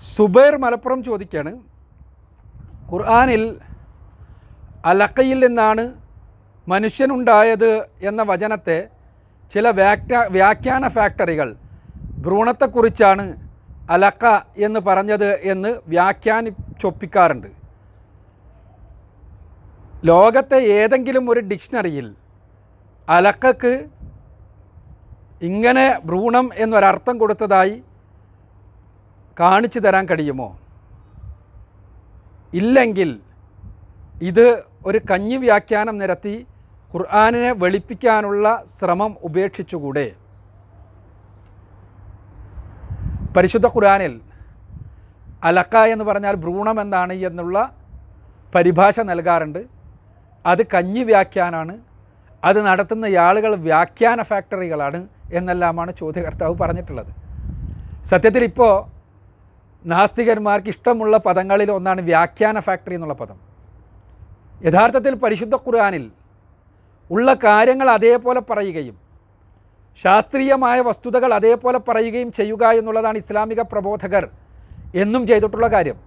സുബൈർ മലപ്പുറം ചോദിക്കുകയാണ് ഖുർആാനിൽ അലക്കയിൽ നിന്നാണ് മനുഷ്യനുണ്ടായത് എന്ന വചനത്തെ ചില വ്യാഖ്യാ വ്യാഖ്യാന ഫാക്ടറികൾ ഭ്രൂണത്തെക്കുറിച്ചാണ് അലക്ക എന്ന് പറഞ്ഞത് എന്ന് വ്യാഖ്യാനിച്ചൊപ്പിക്കാറുണ്ട്. ലോകത്തെ ഏതെങ്കിലും ഒരു ഡിക്ഷണറിയിൽ അലക്കക്ക് ഇങ്ങനെ ഭ്രൂണം എന്നൊരർത്ഥം കൊടുത്തതായി കാണിച്ചു തരാൻ കഴിയുമോ? ഇല്ലെങ്കിൽ ഇത് ഒരു കഞ്ഞി വ്യാഖ്യാനം നിരത്തി ഖുർആാനിനെ വെളിപ്പിക്കാനുള്ള ശ്രമം ഉപേക്ഷിച്ചുകൂടെ? പരിശുദ്ധ ഖുർആാനിൽ അലക്ക എന്ന് പറഞ്ഞാൽ ഭ്രൂണം എന്താണ് എന്നുള്ള പരിഭാഷ നൽകാറുണ്ട്. അത് കഞ്ഞി വ്യാഖ്യാനാണ്. അത് നടത്തുന്ന ആളുകൾ വ്യാഖ്യാന ഫാക്ടറികളാണ് എന്നെല്ലാമാണ് ചോദ്യകർത്താവ് പറഞ്ഞിട്ടുള്ളത്. സത്യത്തിൽ ഇപ്പോൾ നാസ്തികന്മാർക്ക് ഇഷ്ടമുള്ള പദങ്ങളിൽ ഒന്നാണ് വ്യാഖ്യാന ഫാക്ടറി എന്നുള്ള പദം. യഥാർത്ഥത്തിൽ പരിശുദ്ധ ഖുർആാനിൽ ഉള്ള കാര്യങ്ങൾ അതേപോലെ പറയുകയും ശാസ്ത്രീയമായ വസ്തുതകൾ അതേപോലെ പറയുകയും ചെയ്യുക എന്നുള്ളതാണ് ഇസ്ലാമിക പ്രബോധകർ എന്നും ചെയ്തിട്ടുള്ള കാര്യം.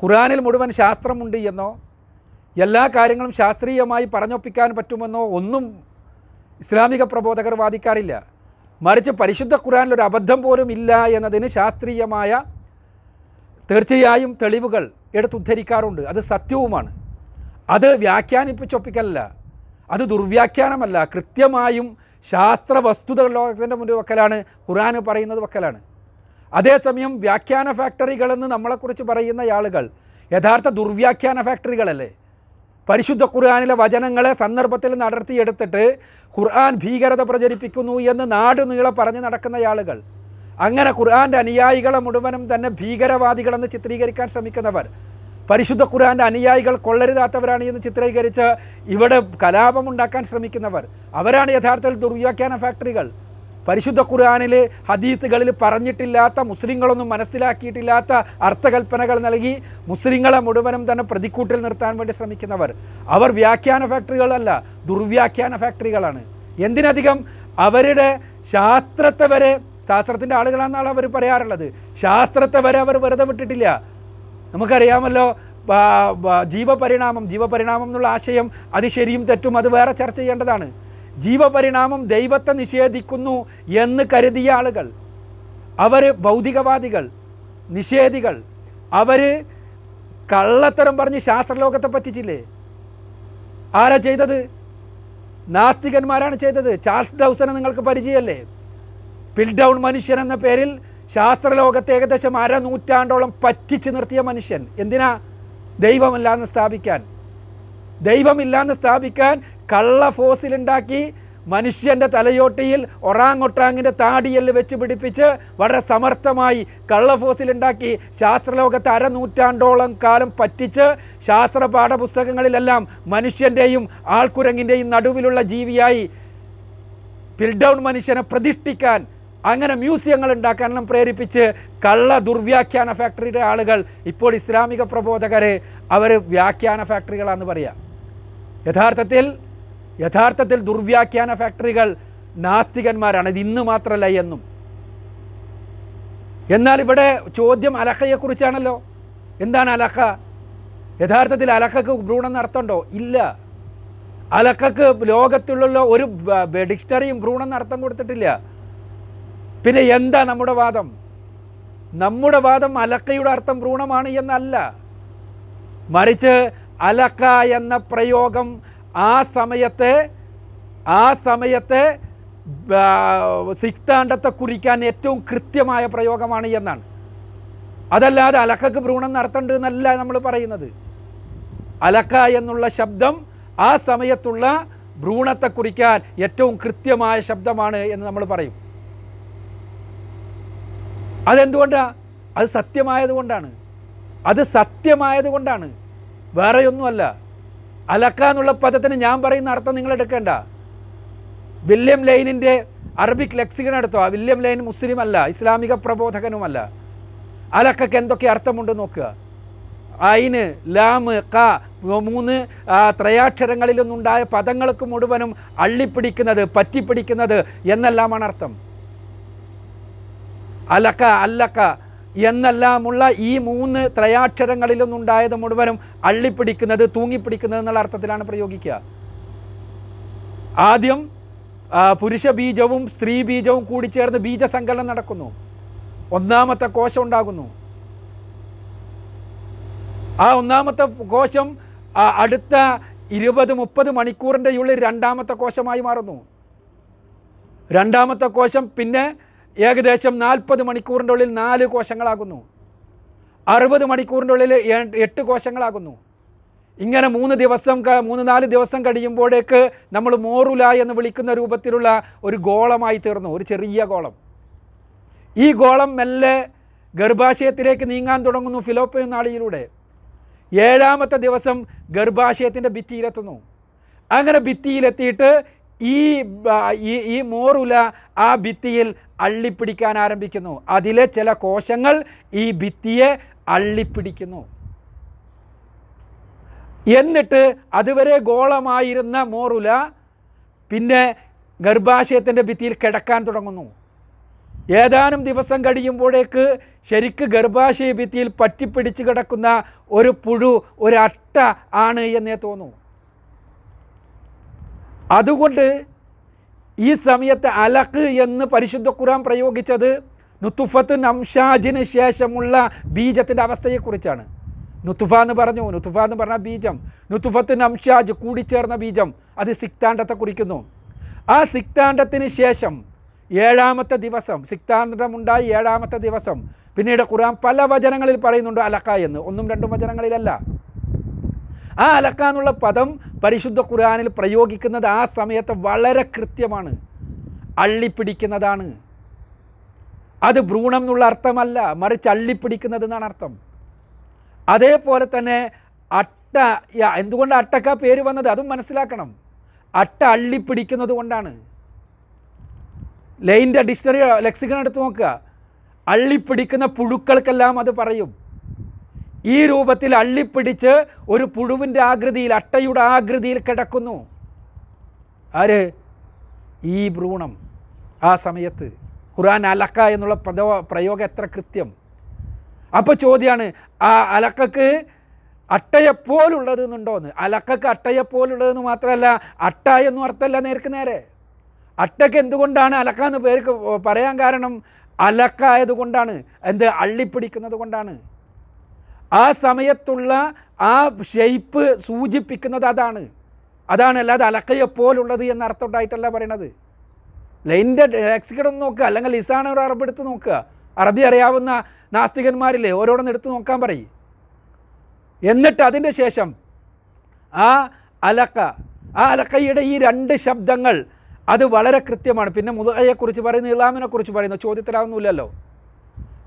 ഖുർആനിൽ മുഴുവൻ ശാസ്ത്രമുണ്ട് എന്നോ എല്ലാ കാര്യങ്ങളും ശാസ്ത്രീയമായി പറഞ്ഞൊപ്പിക്കാൻ പറ്റുമെന്നോ ഒന്നും ഇസ്ലാമിക പ്രബോധകർ വാദിക്കാറില്ല. മറിച്ച് പരിശുദ്ധ ഖുർആനിൽ ഒരു അബദ്ധം പോലും ഇല്ല എന്നതിന് ശാസ്ത്രീയമായ തീർച്ചയായും തെളിവുകൾ എടുത്തുദ്ധരിക്കാറുണ്ട് അത് സത്യവുമാണ്. അത് വ്യാഖ്യാനിപ്പിച്ചൊപ്പിക്കലല്ല. അത് ദുർവ്യാഖ്യാനമല്ല. കൃത്യമായും ശാസ്ത്ര വസ്തുതകൾ ലോകത്തിന്റെ മുന്നിൽ വക്കലാണ്. ഖുറാൻ പറയുന്നത് വക്കലാണ്. അതേസമയം വ്യാഖ്യാന ഫാക്ടറികളെന്ന് നമ്മളെക്കുറിച്ച് പറയുന്ന ആളുകൾ യഥാർത്ഥ ദുർവ്യാഖ്യാന ഫാക്ടറികളല്ലേ? പരിശുദ്ധ ഖുർആാനിലെ വചനങ്ങളെ സന്ദർഭത്തിൽ നടത്തിയെടുത്തിട്ട് ഖുർആൻ ഭീകരത പ്രചരിപ്പിക്കുന്നു എന്ന് നാട് പറഞ്ഞ് നടക്കുന്ന ആളുകൾ. അങ്ങനെ ഖുർആന്റെ അനുയായികളെ മുഴുവനും തന്നെ ഭീകരവാദികളെന്ന് ചിത്രീകരിക്കാൻ ശ്രമിക്കുന്നവർ. പരിശുദ്ധ ഖുർആന്റെ അനുയായികൾ കൊള്ളരുതാത്തവരാണ് എന്ന് ചിത്രീകരിച്ച് ഇവിടെ കലാപമുണ്ടാക്കാൻ ശ്രമിക്കുന്നവർ. അവരാണ് യഥാർത്ഥത്തിൽ ദുർവ്യാഖ്യാന ഫാക്ടറികൾ. പരിശുദ്ധ ഖുർആാനിൽ ഹദീത്തുകളിൽ പറഞ്ഞിട്ടില്ലാത്ത മുസ്ലിങ്ങളൊന്നും മനസ്സിലാക്കിയിട്ടില്ലാത്ത അർത്ഥകൽപ്പനകൾ നൽകി മുസ്ലിങ്ങളെ മുഴുവനും തന്നെ പ്രതിക്കൂട്ടിൽ നിർത്താൻ വേണ്ടി ശ്രമിക്കുന്നവർ. അവർ വ്യാഖ്യാന ഫാക്ടറികളല്ല ദുർവ്യാഖ്യാന ഫാക്ടറികളാണ്. എന്തിനധികം അവരുടെ ശാസ്ത്രത്തെ വരെ ശാസ്ത്രത്തിന്റെ ആളുകളാണെന്നാണ് അവർ പറയാറുള്ളത്. ശാസ്ത്രത്തെ വരെ അവർ വെറുതെ വിട്ടിട്ടില്ല. നമുക്കറിയാമല്ലോ ജീവപരിണാമം ജീവപരിണാമം എന്നുള്ള ആശയം അത് ശരിയും തെറ്റും അത് വേറെ ചർച്ച ചെയ്യേണ്ടതാണ്. ജീവപരിണാമം ദൈവത്തെ നിഷേധിക്കുന്നു എന്ന് കരുതിയ ആളുകൾ അവർ ഭൗതികവാദികൾ നിഷേധികൾ അവർ കള്ളത്തരം പറഞ്ഞ് ശാസ്ത്രലോകത്തെ പറ്റിച്ചില്ലേ? ആരാ ചെയ്തത്? നാസ്തികന്മാരാണ് ചെയ്തത്. ചാൾസ് ഡൗസനെ നിങ്ങൾക്ക് പരിചയമല്ലേ? പിൽ ഡൗൺ മനുഷ്യൻ എന്ന പേരിൽ ശാസ്ത്രലോകത്തെ ഏകദേശം അര പറ്റിച്ചു നിർത്തിയ മനുഷ്യൻ. എന്തിനാ? ദൈവമില്ലാന്ന് സ്ഥാപിക്കാൻ. ദൈവമില്ലാന്ന് സ്ഥാപിക്കാൻ കള്ള ഫോസിലുണ്ടാക്കി മനുഷ്യന്റെ തലയോട്ടിയിൽ ഒറാങ്ങൊട്ടാങ്ങിന്റെ താടിയെല്ല് വെച്ച് പിടിപ്പിച്ച് വളരെ സമർത്ഥമായി കള്ള ഫോസിലുണ്ടാക്കി ശാസ്ത്രലോകത്തെ അരനൂറ്റാണ്ടോളം കാലം പറ്റിച്ച് ശാസ്ത്ര പാഠപുസ്തകങ്ങളിലെല്ലാം മനുഷ്യന്റെയും ആൾക്കുരങ്ങിന്റെയും നടുവിലുള്ള ജീവിയായി. പിൽഡൗൺ മനുഷ്യനെ പ്രതിഷ്ഠിക്കാൻ അങ്ങനെ മ്യൂസിയങ്ങൾ ഉണ്ടാക്കാനെല്ലാം പ്രേരിപ്പിച്ച് കള്ള ദുർവ്യാഖ്യാന ഫാക്ടറിയുടെ ആളുകൾ ഇപ്പോൾ ഇസ്ലാമിക പ്രബോധകരെ അവർ വ്യാഖ്യാന ഫാക്ടറികളാണെന്ന് പറയാം. യഥാർത്ഥത്തിൽ യഥാർത്ഥത്തിൽ ദുർവ്യാഖ്യാന ഫാക്ടറികൾ നാസ്തികന്മാരാണ്. ഇത് ഇന്ന് മാത്രമല്ല എന്നും. എന്നാൽ ഇവിടെ ചോദ്യം അലഹയെക്കുറിച്ചാണല്ലോ എന്താണ് അലഹ? യഥാർത്ഥത്തിൽ അലഹക്ക് ഭ്രൂണം നടത്തണ്ടോ ഇല്ല. അലക്കക്ക് ലോകത്തിലുള്ള ഒരു ഡിക്ഷണറിയും ഭ്രൂണം അർത്ഥം കൊടുത്തിട്ടില്ല. പിന്നെ എന്താ നമ്മുടെ വാദം? നമ്മുടെ വാദം അലക്കയുടെ അർത്ഥം ഭ്രൂണമാണ് എന്നല്ല. മറിച്ച് അലക്ക എന്ന പ്രയോഗം ആ സമയത്തെ ആ സമയത്തെ സിക്താണ്ടത്തെ കുറിക്കാൻ ഏറ്റവും കൃത്യമായ പ്രയോഗമാണ് എന്നാണ്. അതല്ലാതെ അലക്കക്ക് ഭ്രൂണം നടത്തണ്ട് എന്നല്ല നമ്മൾ പറയുന്നത്. അലക്ക എന്നുള്ള ശബ്ദം ആ സമയത്തുള്ള ഭ്രൂണത്തെ കുറിക്കാൻ ഏറ്റവും കൃത്യമായ ശബ്ദമാണ് എന്ന് നമ്മൾ പറയും. അതെന്തുകൊണ്ടാണ് അത് സത്യമായതുകൊണ്ടാണ്. അത് സത്യമായതുകൊണ്ടാണ്. വേറെയൊന്നുമല്ല. അലക്ക എന്നുള്ള പദത്തിന് ഞാൻ പറയുന്ന അർത്ഥം നിങ്ങൾ എടുക്കേണ്ട. വില്യം ലൈനിന്റെ അറബിക് ലെക്സിക്കൺ എടുത്തോ? ആ വില്യം ലൈൻ മുസ്ലിം അല്ല ഇസ്ലാമിക പ്രബോധകനുമല്ല. അലക്കക്ക് എന്തൊക്കെ അർത്ഥമുണ്ട് നോക്കുക. അയിന് ലാമ് ക മൂന്ന് ത്രയാക്ഷരങ്ങളിലൊന്നുണ്ടായ പദങ്ങൾക്ക് മുഴുവനും അള്ളിപ്പിടിക്കുന്നത് പറ്റിപ്പിടിക്കുന്നത് എന്നെല്ലാമാണ് അർത്ഥം. അലക്ക അല്ലക്ക എന്നെല്ലാമുള്ള ഈ മൂന്ന് ത്രയാക്ഷരങ്ങളിൽ നിന്നുണ്ടായത് മുഴുവനും അള്ളിപ്പിടിക്കുന്നത് തൂങ്ങിപ്പിടിക്കുന്നത് എന്നുള്ള അർത്ഥത്തിലാണ് പ്രയോഗിക്കുക. ആദ്യം പുരുഷ ബീജവും സ്ത്രീ ബീജവും കൂടി ചേർന്ന് ബീജസങ്കലനം നടക്കുന്നു. ഒന്നാമത്തെ കോശം ഉണ്ടാകുന്നു. ആ ഒന്നാമത്തെ കോശം അടുത്ത ഇരുപത് മുപ്പത് മണിക്കൂറിന്റെ ഉള്ളിൽ രണ്ടാമത്തെ കോശമായി മാറുന്നു. രണ്ടാമത്തെ കോശം പിന്നെ ഏകദേശം നാൽപ്പത് മണിക്കൂറിന്റെ ഉള്ളിൽ നാല് കോശങ്ങളാകുന്നു. അറുപത് മണിക്കൂറിന്റെ ഉള്ളിൽ എട്ട് കോശങ്ങളാകുന്നു. ഇങ്ങനെ മൂന്ന് ദിവസം മൂന്ന് നാല് ദിവസം കഴിയുമ്പോഴേക്ക് നമ്മൾ മോറുല എന്ന് വിളിക്കുന്ന രൂപത്തിലുള്ള ഒരു ഗോളമായി തീർന്നു ഒരു ചെറിയ ഗോളം. ഈ ഗോളം മെല്ലെ ഗർഭാശയത്തിലേക്ക് നീങ്ങാൻ തുടങ്ങുന്നു ഫിലോപ്പിയൻ നാളിയിലൂടെ ഏഴാമത്തെ ദിവസം ഗർഭാശയത്തിന്റെ ഭിത്തിയിലെത്തുന്നു. അങ്ങനെ ഭിത്തിയിലെത്തിയിട്ട് ഈ ഈ മോറുല ആ ഭിത്തിയിൽ അള്ളിപ്പിടിക്കാൻ ആരംഭിക്കുന്നു. അതിലെ ചില കോശങ്ങൾ ഈ ഭിത്തിയെ അള്ളിപ്പിടിക്കുന്നു. എന്നിട്ട് അതുവരെ ഗോളമായിരുന്ന മോറുല പിന്നെ ഗർഭാശയത്തിന്റെ ഭിത്തിയിൽ കിടക്കാൻ തുടങ്ങുന്നു. ഏതാനും ദിവസം കഴിയുമ്പോഴേക്ക് ശരിക്ക് ഗർഭാശയ ഭിത്തിയിൽ പറ്റിപ്പിടിച്ച് കിടക്കുന്ന ഒരു പുഴു ഒരു അട്ട ആണ് എന്നേ തോന്നൂ. അതുകൊണ്ട് ഈ സമയത്ത് അലക്ക് എന്ന് പരിശുദ്ധ ഖുർആൻ പ്രയോഗിച്ചത് നുത്തുഫത്ത് നംഷാജിന് ശേഷമുള്ള ബീജത്തിന്റെ അവസ്ഥയെക്കുറിച്ചാണ്. നുത്തുഫ എന്ന് പറഞ്ഞു. നുത്തുഫ എന്ന് പറഞ്ഞ ബീജം. നുത്തുഫത്ത് നംഷാജ് കൂടിച്ചേർന്ന ബീജം. അത് സിക്താണ്ടത്തെ കുറിക്കുന്നു. ആ സിക്താണ്ടത്തിന് ശേഷം ഏഴാമത്തെ ദിവസം സിക്താന്തമുണ്ടായി ഏഴാമത്തെ ദിവസം പിന്നീട് ഖുർആൻ പല വചനങ്ങളിൽ പറയുന്നുണ്ട് അലക്ക എന്ന്. ഒന്നും രണ്ടും വചനങ്ങളിലല്ല. ആ അലക്ക എന്നുള്ള പദം പരിശുദ്ധ ഖുർആാനിൽ പ്രയോഗിക്കുന്നത് ആ സമയത്ത് വളരെ കൃത്യമാണ്. അള്ളിപ്പിടിക്കുന്നതാണ്. അത് ഭ്രൂണം എന്നുള്ള അർത്ഥമല്ല മറിച്ച് അള്ളിപ്പിടിക്കുന്നത് എന്നാണ് അർത്ഥം. അതേപോലെ തന്നെ അട്ട എന്തുകൊണ്ട് അട്ടക്ക പേര് വന്നത്? അതും മനസ്സിലാക്കണം. അട്ട അള്ളിപ്പിടിക്കുന്നത് കൊണ്ടാണ്. ലൈന്റെ ഡിക്ഷണറി ലെക്സിക്കൺ എടുത്ത് നോക്കുക. അള്ളിപ്പിടിക്കുന്ന പുഴുക്കൾക്കെല്ലാം അത് പറയും. ഈ രൂപത്തിൽ അള്ളിപ്പിടിച്ച് ഒരു പുഴുവിന്റെ ആകൃതിയിൽ അട്ടയുടെ ആകൃതിയിൽ കിടക്കുന്നു. ആര്? ഈ ഭ്രൂണം. ആ സമയത്ത്. ഖുർആൻ അലക്ക എന്നുള്ള പദ പ്രയോഗം എത്ര കൃത്യം? അപ്പോൾ ചോദ്യമാണ് ആ അലക്കക്ക് അട്ടയെപ്പോലുള്ളത് എന്നുണ്ടോന്ന് അലക്കക്ക് അട്ടയെപ്പോലുള്ളതെന്ന് മാത്രമല്ല അട്ട എന്നും അർത്ഥമല്ല നേർക്ക് നേരെ. അട്ടയ്ക്ക് എന്തുകൊണ്ടാണ് അലക്ക എന്ന് പേർക്ക് പറയാൻ കാരണം അലക്കായതുകൊണ്ടാണ് എന്ത് അള്ളിപ്പിടിക്കുന്നത് കൊണ്ടാണ്. ആ സമയത്തുള്ള ആ ഷെയ്പ്പ് സൂചിപ്പിക്കുന്നത് അതാണ്. അതാണ് അല്ലാതെ അലക്കയെപ്പോലുള്ളത് എന്ന അർത്ഥം ഉണ്ടായിട്ടല്ല പറയണത്. ലൈന്റെ ലെക്സിക്കൺ ഒന്ന് നോക്കുക അല്ലെങ്കിൽ ലിസാണ് ഒരു അറബ് എടുത്ത് നോക്കുക. അറബി അറിയാവുന്ന നാസ്തികന്മാരില്ലേ ഓരോടൊന്ന് എടുത്ത് നോക്കാൻ പറയും. എന്നിട്ട് അതിന്റെ ശേഷം ആ അലക്ക ആ അലക്കയുടെ ഈ രണ്ട് ശബ്ദങ്ങൾ അത് വളരെ കൃത്യമാണ്. പിന്നെ മുതലയെക്കുറിച്ച് പറയുന്നു ഇളാമിനെക്കുറിച്ച് പറയുന്നു ചോദ്യത്തിലാവുന്നില്ലല്ലോ.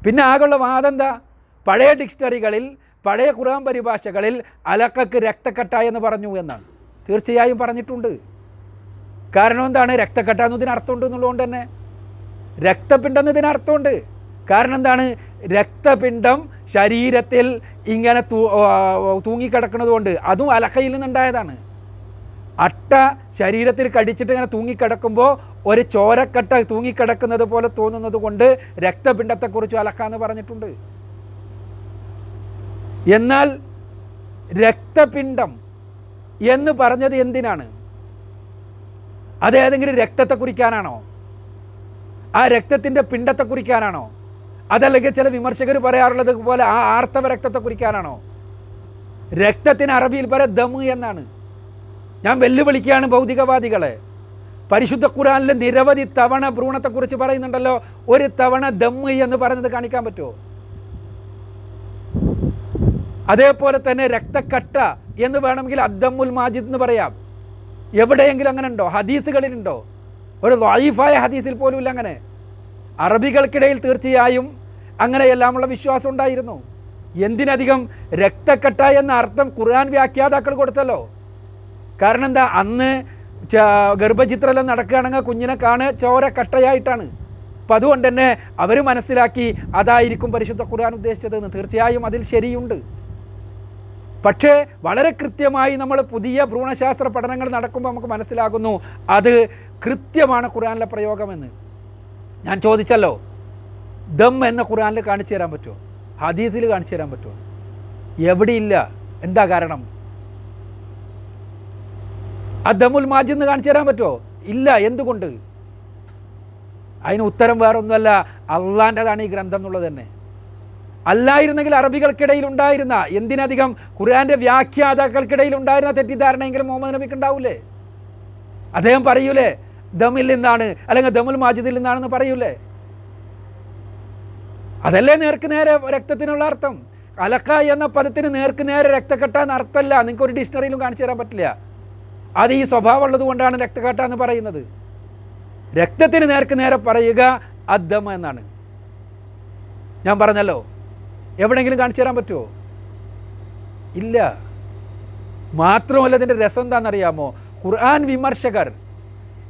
പിന്നെ ആകെയുള്ള വാദം എന്താ? പഴയ ഡിക്ഷണറികളിൽ പഴയ ഖുർആൻ പരിഭാഷകളിൽ അലക്കക്ക് രക്തക്കട്ട എന്ന് പറഞ്ഞു എന്നാണ്. തീർച്ചയായും പറഞ്ഞിട്ടുണ്ട്. കാരണം എന്താണ്? രക്തക്കട്ട എന്നതിന് അർത്ഥമുണ്ട് എന്നുള്ളതുകൊണ്ട് തന്നെ. ഇതിനർത്ഥമുണ്ട്. അർത്ഥമുണ്ട് കാരണം എന്താണ്? രക്തപിണ്ഡം ശരീരത്തിൽ ഇങ്ങനെ തൂ തൂങ്ങിക്കിടക്കുന്നത് കൊണ്ട് അതും അലക്കയിൽ നിന്നുണ്ടായതാണ്. അട്ട ശരീരത്തിൽ കടിച്ചിട്ട് ഇങ്ങനെ തൂങ്ങിക്കിടക്കുമ്പോൾ ഒരു ചോരക്കട്ട തൂങ്ങിക്കിടക്കുന്നത് പോലെ തോന്നുന്നത് കൊണ്ട് രക്തപിണ്ഡത്തെക്കുറിച്ച് അലക്ക എന്ന് പറഞ്ഞിട്ടുണ്ട്. എന്നാൽ രക്തപിണ്ഡം എന്ന് പറഞ്ഞത് എന്തിനാണ്? അത് ഏതെങ്കിലും രക്തത്തെ കുറിക്കാനാണോ? ആ രക്തത്തിന്റെ പിണ്ടത്തെ കുറിക്കാനാണോ? അതല്ലെങ്കിൽ ചില വിമർശകർ പറയാറുള്ളത് പോലെ ആ ആർത്തവ രക്തത്തെ കുറിക്കാനാണോ? രക്തത്തിന് അറബിയിൽ പറയാം ദമ് എന്നാണ്. ഞാൻ വെല്ലുവിളിക്കുകയാണ് ഭൗതികവാദികളെ. പരിശുദ്ധ ഖുറാനിൽ നിരവധി തവണ ഭ്രൂണത്തെക്കുറിച്ച് പറയുന്നുണ്ടല്ലോ. ഒരു തവണ ദമ്മ് എന്ന് പറഞ്ഞത് കാണിക്കാൻ പറ്റുമോ? അതേപോലെ തന്നെ രക്തക്കട്ട എന്ന് വേണമെങ്കിൽ അദ്ദമുൽ മാജിദ് എന്ന് പറയാം. എവിടെയെങ്കിലും അങ്ങനെ ഉണ്ടോ ഹദീസുകളിലുണ്ടോ? ഒരു വായിഫായ ഹദീസിൽ പോലും ഇല്ല അങ്ങനെ. അറബികൾക്കിടയിൽ തീർച്ചയായും അങ്ങനെയെല്ലാമുള്ള വിശ്വാസം ഉണ്ടായിരുന്നു. എന്തിനധികം രക്തക്കട്ട എന്ന അർത്ഥം ഖുർആൻ വ്യാഖ്യാതാക്കൾ കൊടുത്തല്ലോ. കാരണം എന്താ? അന്ന് ഗർഭചിത്രമെല്ലാം നടക്കുകയാണെങ്കിൽ കുഞ്ഞിനെ കാണുക ചോര കട്ടയായിട്ടാണ്. അപ്പം അതുകൊണ്ട് തന്നെ അവർ മനസ്സിലാക്കി അതായിരിക്കും പരിശുദ്ധ ഖുർആൻ ഉദ്ദേശിച്ചതെന്ന് തീർച്ചയായും അതിൽ ശരിയുണ്ട്. പക്ഷേ വളരെ കൃത്യമായി നമ്മൾ പുതിയ ഭ്രൂണശാസ്ത്ര പഠനങ്ങൾ നടക്കുമ്പോൾ നമുക്ക് മനസ്സിലാകുന്നു അത് കൃത്യമാണ് ഖുറാനിലെ പ്രയോഗമെന്ന്. ഞാൻ ചോദിച്ചല്ലോ ദം എന്ന ഖുറാനിൽ കാണിച്ചു തരാൻ പറ്റുമോ? ഹദീസിൽ കാണിച്ചു തരാൻ പറ്റുമോ? എവിടെയില്ല? എന്താ കാരണം? ആ ദമുൽ മാജിന്ന് കാണിച്ചു തരാൻ പറ്റുമോ? ഇല്ല എന്തുകൊണ്ട്? അതിന് ഉത്തരം വേറൊന്നുമല്ല അള്ളാന്റെതാണ് ഈ ഗ്രന്ഥം എന്നുള്ളത് തന്നെ. അല്ലായിരുന്നെങ്കിൽ അറബികൾക്കിടയിൽ ഉണ്ടായിരുന്ന എന്തിനധികം ഖുർആന്റെ വ്യാഖ്യാതാക്കൾക്കിടയിൽ ഉണ്ടായിരുന്ന തെറ്റിദ്ധാരണയെങ്കിലും മുഹമ്മദ് നബിക്ക് ഉണ്ടാവൂലേ? അദ്ദേഹം പറയൂലേ ദമിൽ നിന്നാണ് അല്ലെങ്കിൽ ദമുൽ മാജിദിൽ നിന്നാണെന്ന് പറയൂലേ? അതല്ലേ നേർക്ക് നേരെ രക്തത്തിനുള്ള അർത്ഥം? അലക്ക എന്ന പദത്തിന് നേർക്ക് നേരെ രക്തക്കെട്ട എന്ന അർത്ഥമല്ല. നിങ്ങൾക്ക് ഒരു ഡിക്ഷണറിയിലും കാണിച്ചു തരാൻ പറ്റില്ല. അത് ഈ സ്വഭാവം ഉള്ളത് കൊണ്ടാണ് രക്തക്കെട്ട എന്ന് പറയുന്നത്. രക്തത്തിന് നേർക്ക് നേരെ പറയുക അദ്ദമ എന്നാണ്. ഞാൻ പറഞ്ഞല്ലോ എവിടെയെങ്കിലും കാണിച്ചു തരാൻ പറ്റുമോ? ഇല്ല. മാത്രമല്ല ഇതിന്റെ രസം എന്താണെന്നറിയാമോ? ഖുർആൻ വിമർശകർ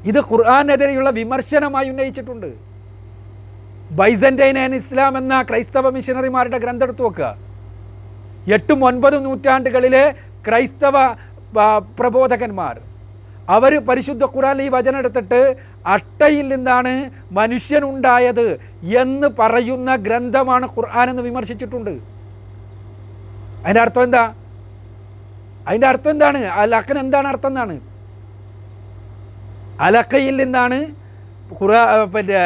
ഇത് ഖുർആാനെതിരെയുള്ള വിമർശനമായി ഉന്നയിച്ചിട്ടുണ്ട്. ബൈസന്റൈൻ ആൻഡ് ഇസ്ലാം എന്ന ക്രൈസ്തവ മിഷനറിമാരുടെ ഗ്രന്ഥം എടുത്തു വെക്കുക. എട്ടും ഒൻപതും നൂറ്റാണ്ടുകളിലെ ക്രൈസ്തവ പ്രബോധകന്മാർ. അവർ പരിശുദ്ധ ഖുറാൻ ഈ വചനം എടുത്തിട്ട് അട്ടയിൽ നിന്നാണ് മനുഷ്യനുണ്ടായത് എന്ന് പറയുന്ന ഗ്രന്ഥമാണ് ഖുർആൻ എന്ന് വിമർശിച്ചിട്ടുണ്ട്. അതിന്റെ അർത്ഥം എന്താ? അതിന്റെ അർത്ഥം എന്താണ്? അലക്കൻ എന്താണ് അർത്ഥം എന്നാണ്? അലക്കയിൽ നിന്നാണ് ഖുറാ പിന്നെ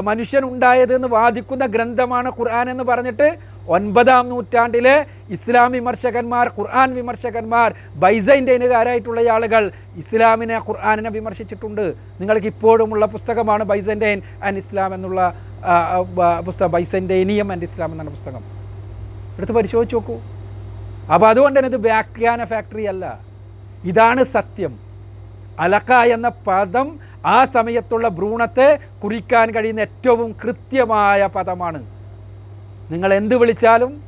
മനുഷ്യൻ ഉണ്ടായതെന്ന് വാദിക്കുന്ന ഗ്രന്ഥമാണ് ഖുർആൻ എന്ന് പറഞ്ഞിട്ട് ഒൻപതാം നൂറ്റാണ്ടിലെ ഇസ്ലാം വിമർശകന്മാർ ഖുർആൻ വിമർശകന്മാർ ബൈസൈന്റൈനുകാരായിട്ടുള്ള ആളുകൾ ഇസ്ലാമിനെ ഖുർആാനിനെ വിമർശിച്ചിട്ടുണ്ട്. നിങ്ങൾക്ക് ഇപ്പോഴുമുള്ള പുസ്തകമാണ് ബൈസൈന്റൈൻ ആൻഡ് ഇസ്ലാം എന്നുള്ള പുസ്തകം. ബൈസൈന്റൈനിയം ആൻഡ് ഇസ്ലാം എന്നാണ് പുസ്തകം. എടുത്ത് പരിശോധിച്ച് നോക്കൂ. അപ്പോൾ അതുകൊണ്ട് തന്നെ ഇത് വ്യാഖ്യാന ഫാക്ടറി അല്ല. ഇതാണ് സത്യം. അലക്ക എന്ന പദം ആ സമയത്തുള്ള ഭ്രൂണത്തെ കുറിക്കാൻ കഴിയുന്ന ഏറ്റവും കൃത്യമായ പദമാണ്. നിങ്ങൾ എന്ത് വിളിച്ചാലും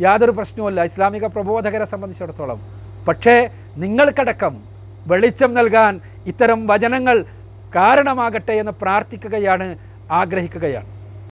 യാതൊരു പ്രശ്നവുമില്ല. ഇസ്ലാമിക പ്രബോധകരെ സംബന്ധിച്ചിടത്തോളം. പക്ഷേ നിങ്ങൾക്കടക്കം വെളിച്ചം നൽകാൻ ഇത്തരം വചനങ്ങൾ കാരണമാകട്ടെ എന്ന് പ്രാർത്ഥിക്കുകയാണ് ആഗ്രഹിക്കുകയാണ്.